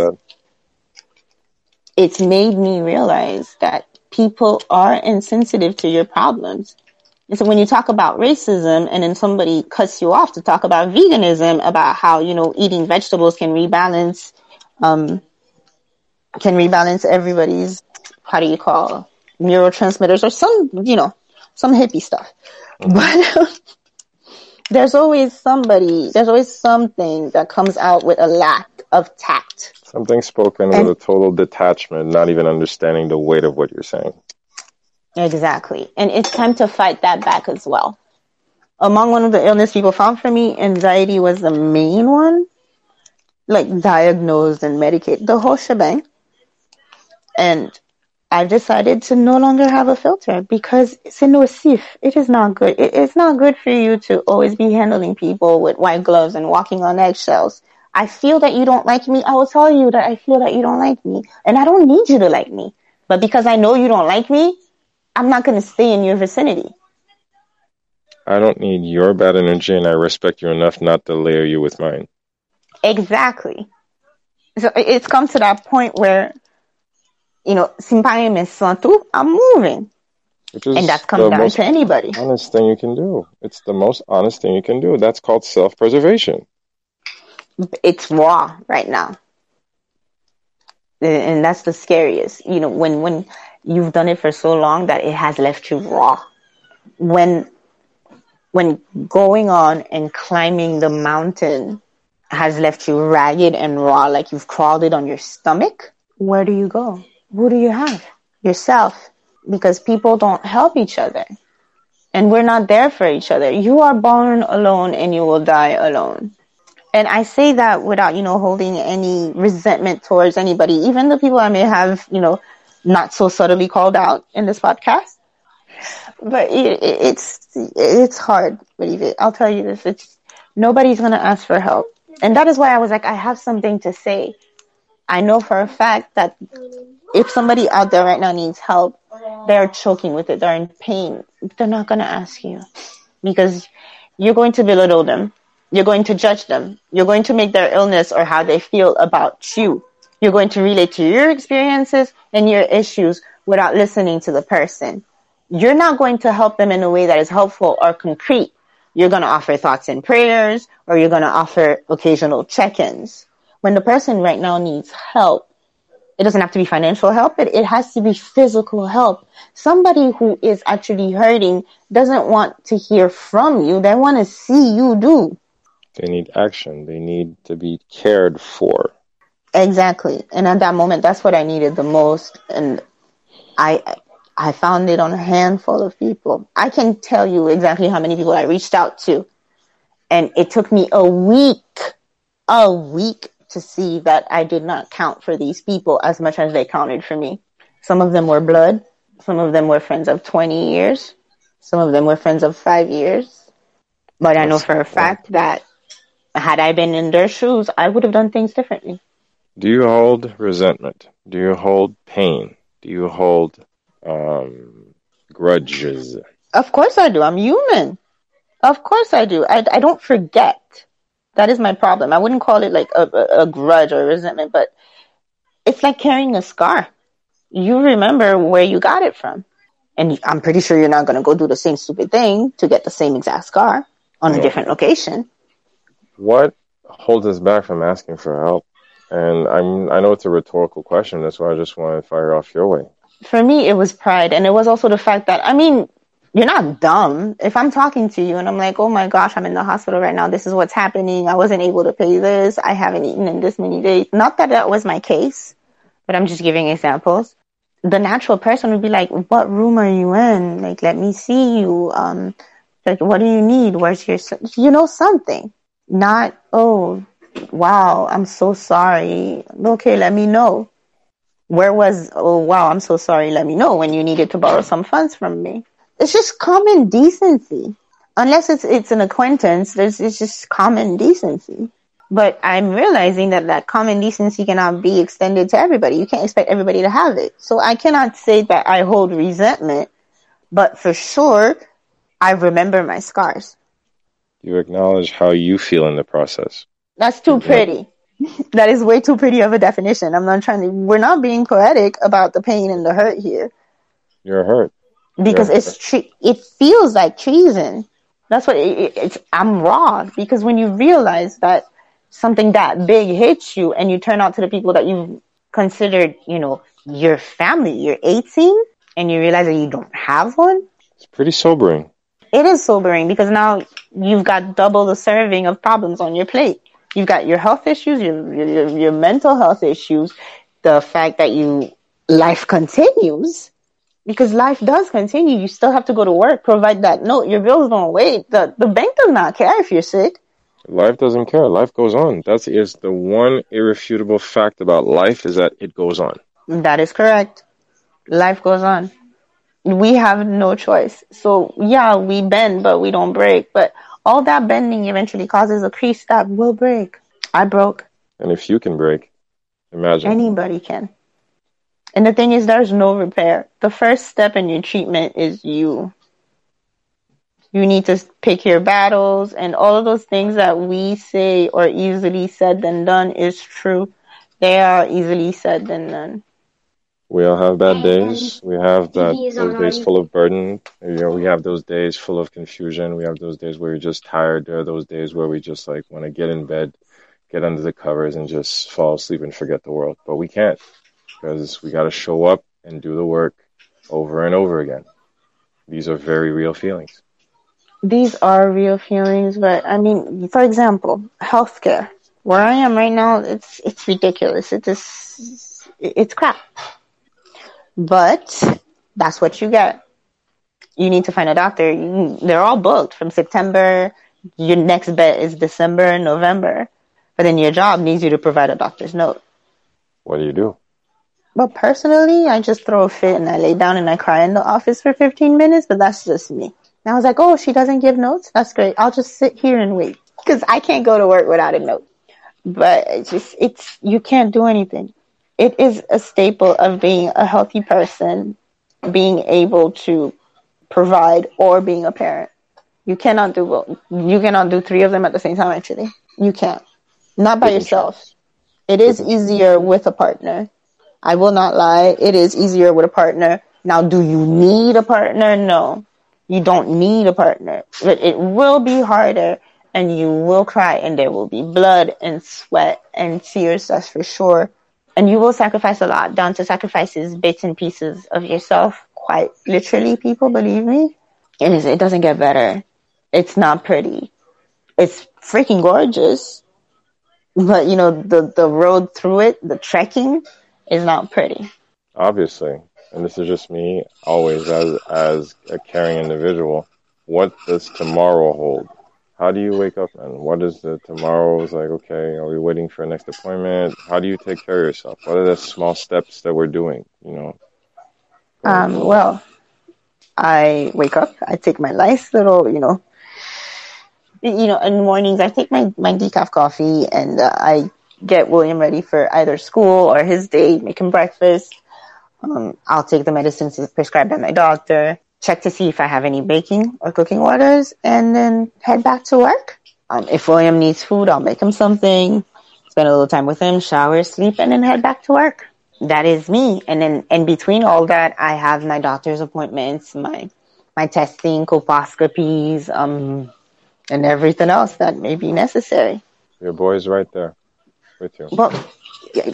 it's made me realize that people are insensitive to your problems. And so when you talk about racism and then somebody cuts you off to talk about veganism, about how, you know, eating vegetables can rebalance, um, can rebalance everybody's how do you call neurotransmitters or some, you know, some hippie stuff. Mm-hmm. But there's always somebody, there's always something that comes out with a lack of tact. Something spoken and, with a total detachment, not even understanding the weight of what you're saying. Exactly. And it's time to fight that back as well. Among one of the illness people found for me, anxiety was the main one. Like diagnosed and medicated, the whole shebang. And I've decided to no longer have a filter because it's nocif. It is not good. it's not good for you to always be handling people with white gloves and walking on eggshells. I feel that you don't like me. I will tell you that I feel that you don't like me. And I don't need you to like me. But because I know you don't like me, I'm not going to stay in your vicinity. I don't need your bad energy and I respect you enough not to layer you with mine. Exactly. So it's come to that point where you know, simply me I'm moving. and that's coming down to anybody. Honest thing you can do. It's the most honest thing you can do. That's called self preservation. It's raw right now. And that's the scariest. You know, when when you've done it for so long that it has left you raw. When when going on and climbing the mountain has left you ragged and raw, like you've crawled it on your stomach, where do you go? who do you have? Yourself. Because people don't help each other. and we're not there for each other. You are born alone and you will die alone. And I say that without, you know, holding any resentment towards anybody, even the people I may have, you know, not so subtly called out in this podcast. But it, it, it's it's hard, believe it. I'll tell you this: it's nobody's gonna ask for help, and that is why I was like, I have something to say. I know for a fact that if somebody out there right now needs help, they're choking with it, they're in pain. They're not gonna ask you because you're going to belittle them. You're going to judge them. You're going to make their illness or how they feel about you. You're going to relate to your experiences and your issues without listening to the person. You're not going to help them in a way that is helpful or concrete. You're going to offer thoughts and prayers or you're going to offer occasional check-ins. When the person right now needs help, it doesn't have to be financial help. It, it has to be physical help. Somebody who is actually hurting doesn't want to hear from you. They want to see you do. They need action. They need to be cared for. Exactly. And at that moment, that's what I needed the most. And I, I found it on a handful of people. I can tell you exactly how many people I reached out to. And it took me a week, a week to see that I did not count for these people as much as they counted for me. Some of them were blood. Some of them were friends of 20 years. Some of them were friends of five years. But I know for a fact that had I been in their shoes, I would have done things differently. Do you hold resentment? Do you hold pain? Do you hold um, grudges? Of course I do. I'm human. Of course I do. I, I don't forget. That is my problem. I wouldn't call it like a, a, a grudge or resentment, but it's like carrying a scar. You remember where you got it from. And I'm pretty sure you're not going to go do the same stupid thing to get the same exact scar on a different location. What holds us back from asking for help? And I'm I know it's a rhetorical question. That's why I just want to fire off your way. For me, it was pride, and it was also the fact that I mean, you're not dumb. If I'm talking to you and I'm like, oh my gosh, I'm in the hospital right now. This is what's happening. I wasn't able to pay this. I haven't eaten in this many days. Not that that was my case, but I'm just giving examples. The natural person would be like, what room are you in? Like, let me see you. Um, like, what do you need? Where's your, you know, something. Not, oh, wow, I'm so sorry. Okay, let me know. Where was, oh wow, I'm so sorry, let me know when you needed to borrow some funds from me. It's just common decency. Unless it's, it's an acquaintance, there's, it's just common decency. But I'm realizing that that common decency cannot be extended to everybody. You can't expect everybody to have it. So I cannot say that I hold resentment, but for sure, I remember my scars. You acknowledge how you feel in the process. That's too pretty. that is way too pretty of a definition. I'm not trying to, we're not being poetic about the pain and the hurt here. You're hurt. Because You're it's, tre- it feels like treason. That's what it, it, it's, I'm raw because when you realize that something that big hits you and you turn out to the people that you considered, you know, your family, you're 18 and you realize that you don't have one. It's pretty sobering. It is sobering because now you've got double the serving of problems on your plate. You've got your health issues, your, your, your mental health issues, the fact that you, life continues because life does continue. You still have to go to work, provide that note. Your bills don't wait. The, the bank does not care if you're sick. Life doesn't care. Life goes on. That's the one irrefutable fact about life is that it goes on. That is correct. Life goes on. We have no choice. So yeah, we bend, but we don't break. But all that bending eventually causes a crease that will break. I broke. And if you can break, imagine. Anybody can. And the thing is, there's no repair. The first step in your treatment is you. You need to pick your battles, and all of those things that we say are easily said than done is true. They are easily said than done. We all have bad days. We have that those days full of burden. You know, we have those days full of confusion. We have those days where you're just tired. There are those days where we just like want to get in bed, get under the covers, and just fall asleep and forget the world. But we can't because we got to show up and do the work over and over again. These are very real feelings. These are real feelings, but I mean, for example, healthcare. Where I am right now, it's it's ridiculous. It is it's crap. But that's what you get. you need to find a doctor. You, they're all booked from September. Your next bet is December, November. But then your job needs you to provide a doctor's note. What do you do? But personally, I just throw a fit and I lay down and I cry in the office for 15 minutes, but that's just me. And I was like, oh, she doesn't give notes? That's great. I'll just sit here and wait because I can't go to work without a note. But it's just, it's, you can't do anything. It is a staple of being a healthy person, being able to provide or being a parent. You cannot do both. You cannot do three of them at the same time, actually. You can't. Not by yourself. It is easier with a partner. I will not lie. It is easier with a partner. Now, do you need a partner? No. You don't need a partner. But it will be harder and you will cry and there will be blood and sweat and tears, that's for sure. And you will sacrifice a lot down to sacrifices, bits and pieces of yourself. Quite literally, people, believe me. It, is, it doesn't get better. It's not pretty. It's freaking gorgeous. But, you know, the, the road through it, the trekking is not pretty. Obviously. And this is just me always as, as a caring individual. What does tomorrow hold? How do you wake up and what is the tomorrow is like okay are we waiting for a next appointment? How do you take care of yourself? What are the small steps that we're doing you know? Um, well i wake up i take my nice little you know you know in the mornings i take my my decaf coffee and uh, i get william ready for either school or his day make him breakfast. Um, i'll take the medicines prescribed by my doctor check to see if I have any baking or cooking orders, and then head back to work. Um, if William needs food, I'll make him something, spend a little time with him, shower, sleep, and then head back to work. That is me. And then in between all that, I have my doctor's appointments, my my testing, colposcopies, um, and everything else that may be necessary. Your boy's right there with you. Well,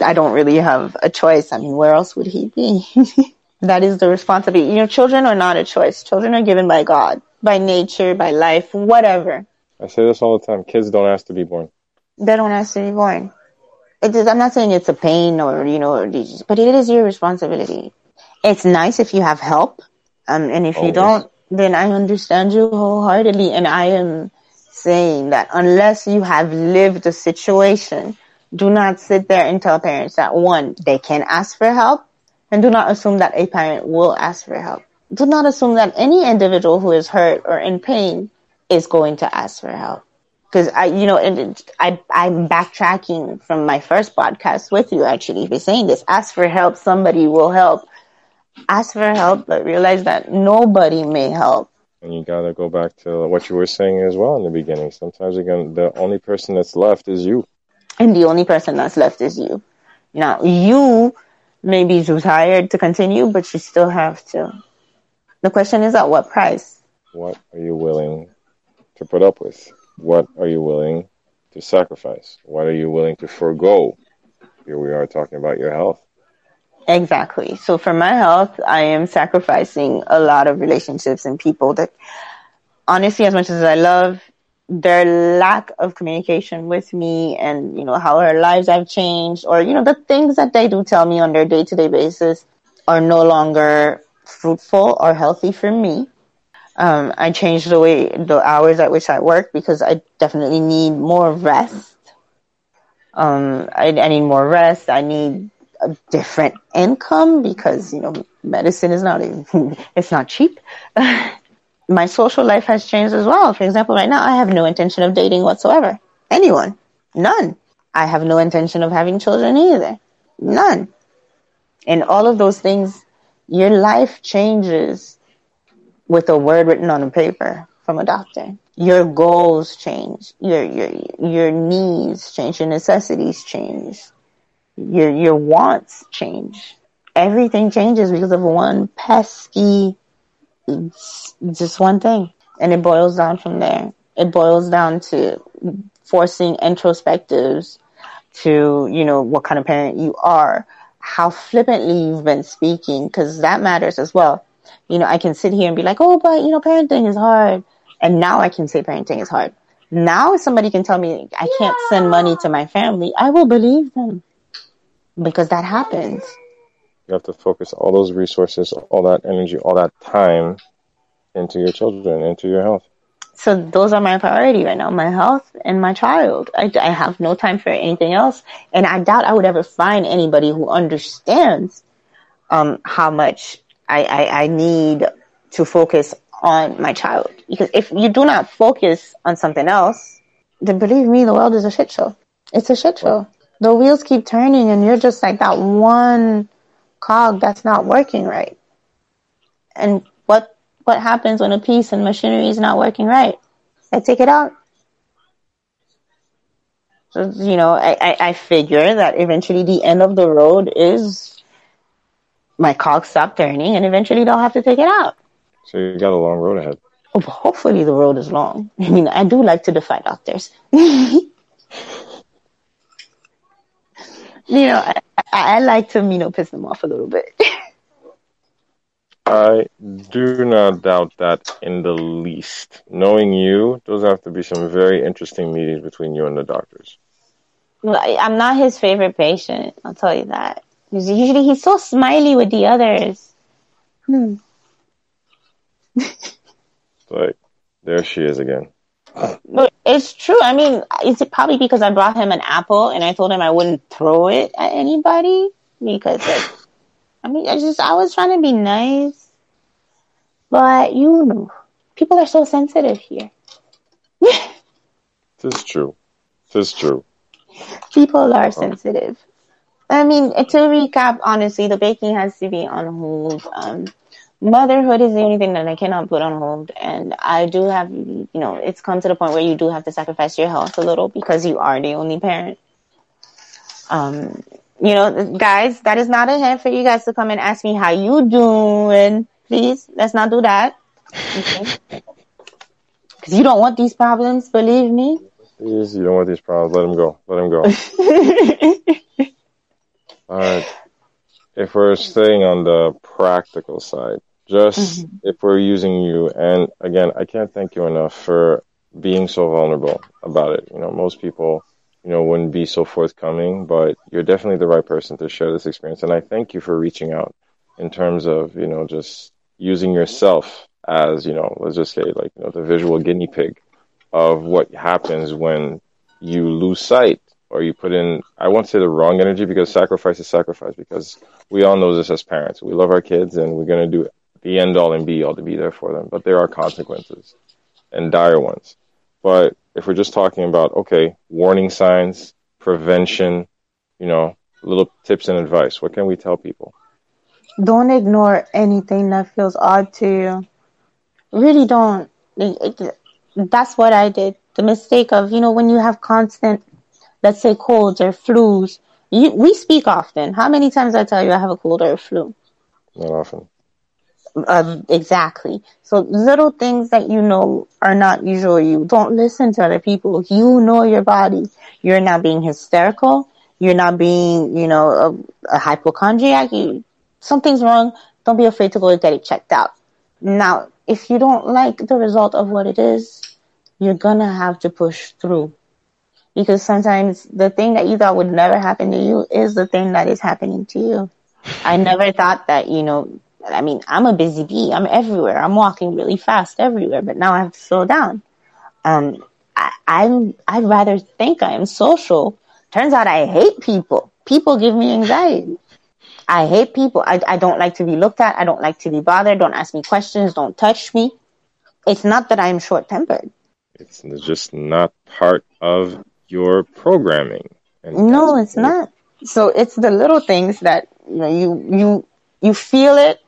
I don't really have a choice. I mean, where else would he be? That is the responsibility. You know, children are not a choice. Children are given by God, by nature, by life, whatever. I say this all the time. Kids don't ask to be born. They don't ask to be born. It is, I'm not saying it's a pain or, you know, but it is your responsibility. It's nice if you have help. Um, and if Always. you don't, then I understand you wholeheartedly. And I am saying that unless you have lived the situation, do not sit there and tell parents that one, they can ask for help and do not assume that a parent will ask for help. Do not assume that any individual who is hurt or in pain is going to ask for help. Because I, you know, and I, I'm backtracking from my first podcast with you actually for saying this. Ask for help. Somebody will help. Ask for help, but realize that nobody may help. And you gotta go back to what you were saying as well in the beginning. Sometimes again, the only person that's left is you. And the only person that's left is you. Now, you maybe too tired to continue, but you still have to. The question is at what price? What are you willing to put up with? What are you willing to sacrifice? What are you willing to forego? Here we are talking about your health. Exactly. So for my health, I am sacrificing a lot of relationships and people that honestly, as much as I love their lack of communication with me and, you know, how her lives have changed or, you know, the things that they do tell me on their day to day basis are no longer fruitful or healthy for me. Um, I changed the way, the hours at which I work because I definitely need more rest. Um, I, I need more rest. I need a different income because, you know, medicine is not even, it's not cheap. my social life has changed as well. For example, right now I have no intention of dating whatsoever. Anyone. None. I have no intention of having children either. None. And all of those things, your life changes with a word written on a paper from a doctor. Your goals change. Your, your, your needs change. Your necessities change. Your, your wants change. Everything changes because of one pesky it's just one thing. And it boils down from there. It boils down to forcing introspectives to, you know, what kind of parent you are, how flippantly you've been speaking, because that matters as well. You know, I can sit here and be like, oh, but, you know, parenting is hard. And now I can say parenting is hard. Now if somebody can tell me I can't send money to my family, I will believe them because that happens. You have to focus all those resources, all that energy, all that time into your children, into your health. So those are my priority right now, my health and my child. I, I have no time for anything else. And I doubt I would ever find anybody who understands um, how much I, I, I need to focus on my child. Because if you do not focus on something else, then believe me, the world is a shit show. It's a shit show. The wheels keep turning and you're just like that one cog that's not working right. And what what happens when a piece in machinery is not working right? I take it out. So, you know, I, I, I figure that eventually the end of the road is my cog stop turning and eventually they'll have to take it out. So you got a long road ahead. Oh, hopefully the road is long. I mean, I do like to defy doctors. you know, I, I, I like to, you know, piss them off a little bit. I do not doubt that in the least. Knowing you, those have to be some very interesting meetings between you and the doctors. Well, I- I'm not his favorite patient. I'll tell you that. 'Cause Usually he's so smiley with the others. Hmm. Like, there she is again. But it's true. I mean, it's probably because I brought him an apple and I told him I wouldn't throw it at anybody because, like, I mean, I just I was trying to be nice, but you know, people are so sensitive here. This is true. This is true. people are sensitive. I mean, to recap, honestly, the baking has to be on hold. Um, motherhood is the only thing that I cannot put on hold, and I do have, you know, it's come to the point where you do have to sacrifice your health a little because you are the only parent. Um, you know, guys, that is not a hint for you guys to come and ask me how you doing. Please, let's not do that. Okay? Because you don't want these problems, believe me. Please, you don't want these problems. Let him go. Let him go. All right. If we're staying on the practical side, just mm-hmm. if we're using you, and again, I can't thank you enough for being so vulnerable about it. You know, most people, you know, wouldn't be so forthcoming, but you're definitely the right person to share this experience. And I thank you for reaching out in terms of, you know, just using yourself as, you know, let's just say like, you know, the visual guinea pig of what happens when you lose sight or you put in I won't say the wrong energy because sacrifice is sacrifice because we all know this as parents. We love our kids and we're gonna do the end all and be all to be there for them. But there are consequences and dire ones. But if we're just talking about okay, warning signs, prevention, you know, little tips and advice, what can we tell people? don't ignore anything that feels odd to you. Really don't. That's what I did. The mistake of, you know, when you have constant, let's say colds or flus, you, we speak often. How many times I tell you I have a cold or a flu? Not often. Uh, exactly. So little things that you know are not usual you. Don't listen to other people. You know your body. You're not being hysterical. You're not being, you know, a, a hypochondriac. You, something's wrong. Don't be afraid to go get it checked out. Now, if you don't like the result of what it is, you're gonna have to push through. Because sometimes the thing that you thought would never happen to you is the thing that is happening to you. I never thought that, you know, I mean, I'm a busy bee. I'm everywhere. I'm walking really fast everywhere, but now I have to slow down. Um, I, I'm, I'd rather think I'm social. Turns out I hate people. People give me anxiety. I hate people. I, I don't like to be looked at. I don't like to be bothered. Don't ask me questions. Don't touch me. It's not that I'm short tempered. It's just not part of your programming. And No, it's not. So it's the little things that you know you you you feel it,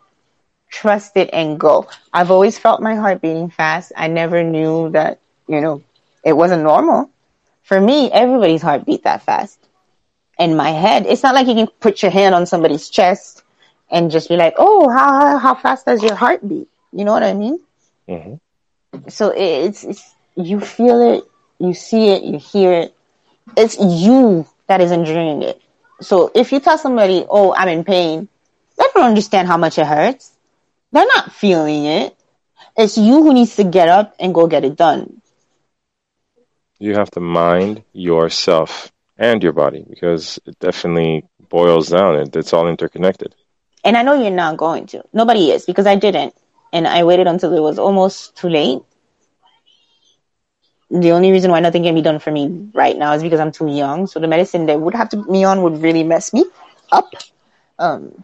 trust it, and go. I've always felt my heart beating fast. I never knew that you know it wasn't normal. For me, everybody's heart beat that fast. In my head, it's not like you can put your hand on somebody's chest and just be like, "Oh, how how, fast does your heart beat?" You know what I mean? Mhm. So it's, it's you feel it, you see it, you hear it. It's you that is enduring it. So if you tell somebody, "Oh, I'm in pain," they don't understand how much it hurts. They're not feeling it. It's you who needs to get up and go get it done. You have to mind yourself and your body because it definitely boils down. It's all interconnected. And I know you're not going to. Nobody is because I didn't. and I waited until it was almost too late. The only reason why nothing can be done for me right now is because I'm too young. So the medicine that would have to be me on would really mess me up. Um,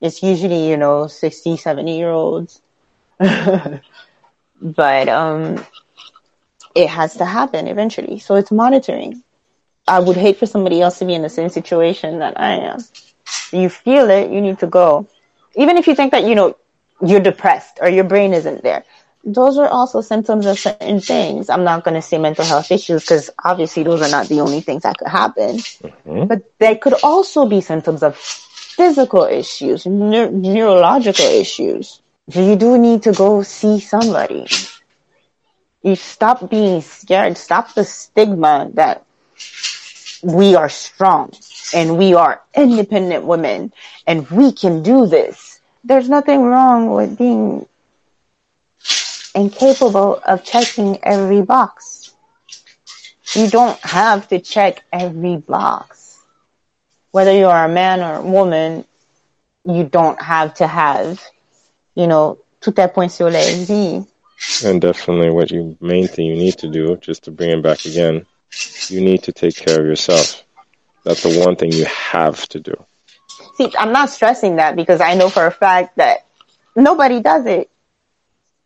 it's usually, you know, 60, 70 year olds. but um, it has to happen eventually. So it's monitoring. I would hate for somebody else to be in the same situation that I am. You feel it, you need to go. Even if you think that, you know, you're depressed or your brain isn't there. Those are also symptoms of certain things. I'm not going to say mental health issues because obviously those are not the only things that could happen. Mm-hmm. But they could also be symptoms of physical issues, ne- neurological issues. You do need to go see somebody. You stop being scared. Stop the stigma that we are strong and we are independent women and we can do this. There's nothing wrong with being incapable of checking every box. You don't have to check every box. Whether you're a man or a woman, you don't have to have, you know, tout est point sur les. And definitely what you main thing you need to do, just to bring it back again, you need to take care of yourself. That's the one thing you have to do. See, I'm not stressing that because I know for a fact that nobody does it.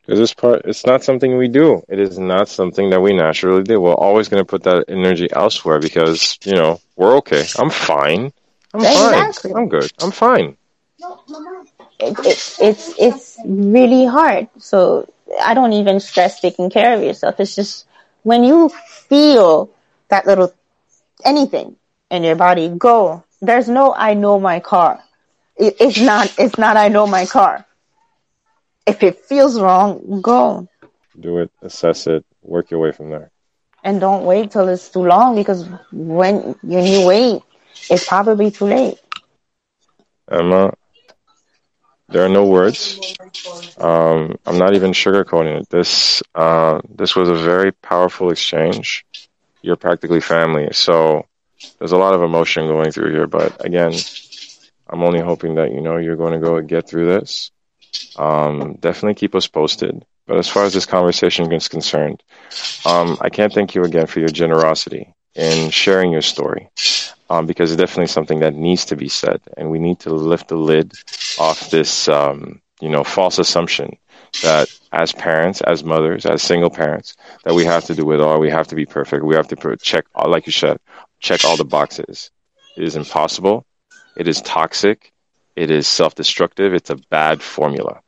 Because this part, it's not something we do. It is not something that we naturally do. We're always going to put that energy elsewhere because, you know, we're okay. I'm fine. I'm exactly. fine. I'm good. I'm fine. It, it, it's it's really hard. So I don't even stress taking care of yourself. It's just when you feel that little anything in your body, go. There's no I know my car. It, it's not it's not I know my car. If it feels wrong, go. Do it, assess it, work your way from there. And don't wait till it's too long because when when you wait, it's probably too late. Emma, there are no words. Um, I'm not even sugarcoating it. This uh, this was a very powerful exchange. You're practically family, so there's a lot of emotion going through here. But again, I'm only hoping that you know you're going to go get through this. Um, definitely keep us posted. But as far as this conversation is concerned, um, I can't thank you again for your generosity in sharing your story um, because it's definitely something that needs to be said, and we need to lift the lid off this, um, you know, false assumption that as parents, as mothers, as single parents, that we have to do it all. We have to be perfect. We have to check, like you said, check all the boxes. It is impossible. It is toxic. It is self-destructive. It's a bad formula.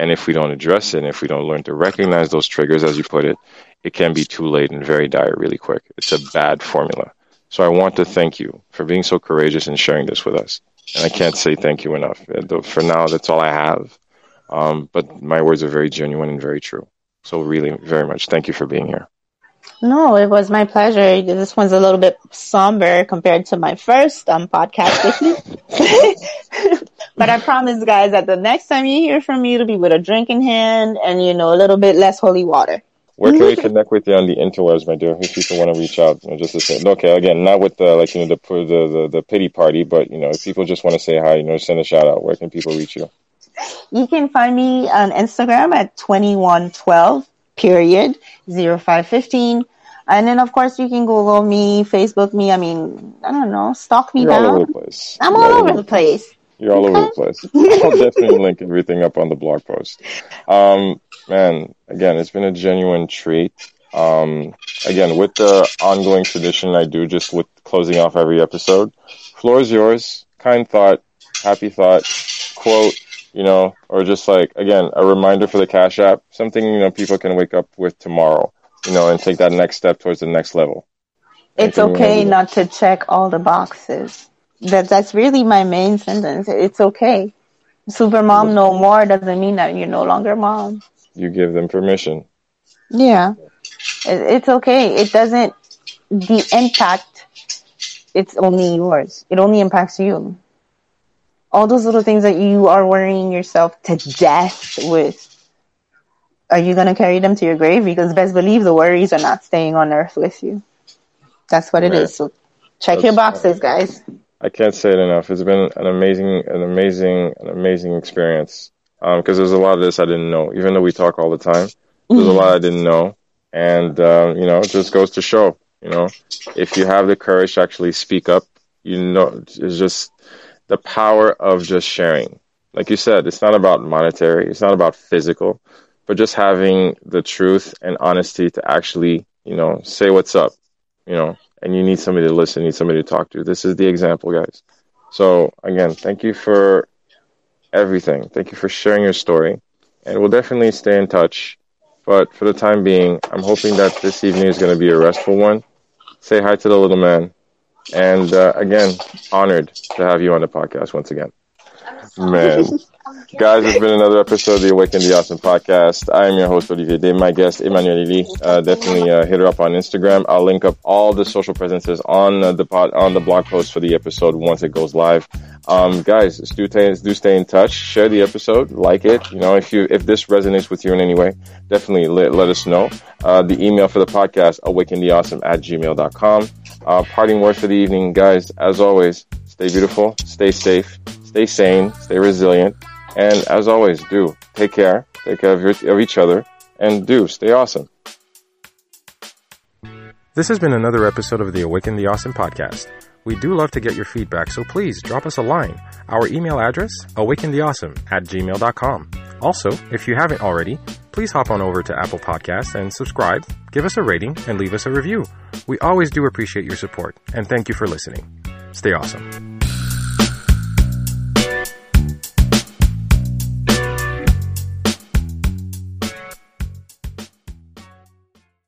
And if we don't address it, and if we don't learn to recognize those triggers, as you put it, it can be too late and very dire really quick. It's a bad formula. So I want to thank you for being so courageous and sharing this with us. And I can't say thank you enough. For now, that's all I have. Um, but my words are very genuine and very true. So really, very much thank you for being here. No, it was my pleasure. This one's a little bit somber compared to my first um, podcast with you. but I promise, guys, that the next time you hear from me, it'll be with a drink in hand and, you know, a little bit less holy water. Where can we connect with you on the interwebs, my dear? If people want to reach out, you know, just to say, okay, again, not with the like you know the the the, the pity party, but you know, if people just want to say hi, you know, send a shout out. Where can people reach you? You can find me on Instagram at twenty one twelve period zero five fifteen. And then, of course, you can Google me, Facebook me. I mean, I don't know, stalk me You're down. all over the place. I'm all, all over the place. You're all over the place. I'll definitely link everything up on the blog post. Um, man, again, it's been a genuine treat. Um, again, with the ongoing tradition I do just with closing off every episode, floor is yours. Kind thought, happy thought, quote, you know, or just like, again, a reminder for the Cash App, something, you know, people can wake up with tomorrow, you know, and take that next step towards the next level. It's okay not to check all the boxes. That that's really my main sentence. It's okay. Super mom no more doesn't mean that you're no longer mom. You give them permission. Yeah. It's okay. It doesn't, the impact, it's only yours. It only impacts you. All those little things that you are worrying yourself to death with, are you going to carry them to your grave? Because best believe the worries are not staying on earth with you. That's what it Man. is. So check That's, your boxes, guys. I can't say it enough. It's been an amazing, an amazing, an amazing experience. because there's a lot of this I didn't know. Even though we talk all the time, there's a lot I didn't know, and uh, you know, it just goes to show, you know, if you have the courage to actually speak up, you know, it's just the power of just sharing. Like you said, it's not about monetary, it's not about physical, but just having the truth and honesty to actually, you know, say what's up, you know, and you need somebody to listen, you need somebody to talk to. This is the example, guys. So again, thank you for everything. Thank you for sharing your story, and we'll definitely stay in touch. But for the time being, I'm hoping that this evening is going to be a restful one. Say hi to the little man, and uh, again, honored to have you on the podcast once again. Man. Guys, it's been another episode of the Awaken the Awesome podcast. I am your host, Olivier Day. My guest, Emmanuel Lili. Uh, definitely uh, hit her up on Instagram. I'll link up all the social presences on uh, the pod, on the blog post for the episode once it goes live. Um, guys, do, t- do stay in touch. Share the episode. Like it. You know, if you if this resonates with you in any way, definitely let, let us know. Uh, the email for the podcast, awakentheawesome at gmail.com. Uh, parting words for the evening, guys. As always, stay beautiful, stay safe, stay sane, stay resilient. And as always, do take care, take care of, your, of each other, and do stay awesome. This has been another episode of the Awaken the Awesome podcast. We do love to get your feedback, so please drop us a line. Our email address, awakentheawesome at gmail.com. Also, if you haven't already, please hop on over to Apple Podcasts and subscribe, give us a rating, and leave us a review. We always do appreciate your support, and thank you for listening. Stay awesome.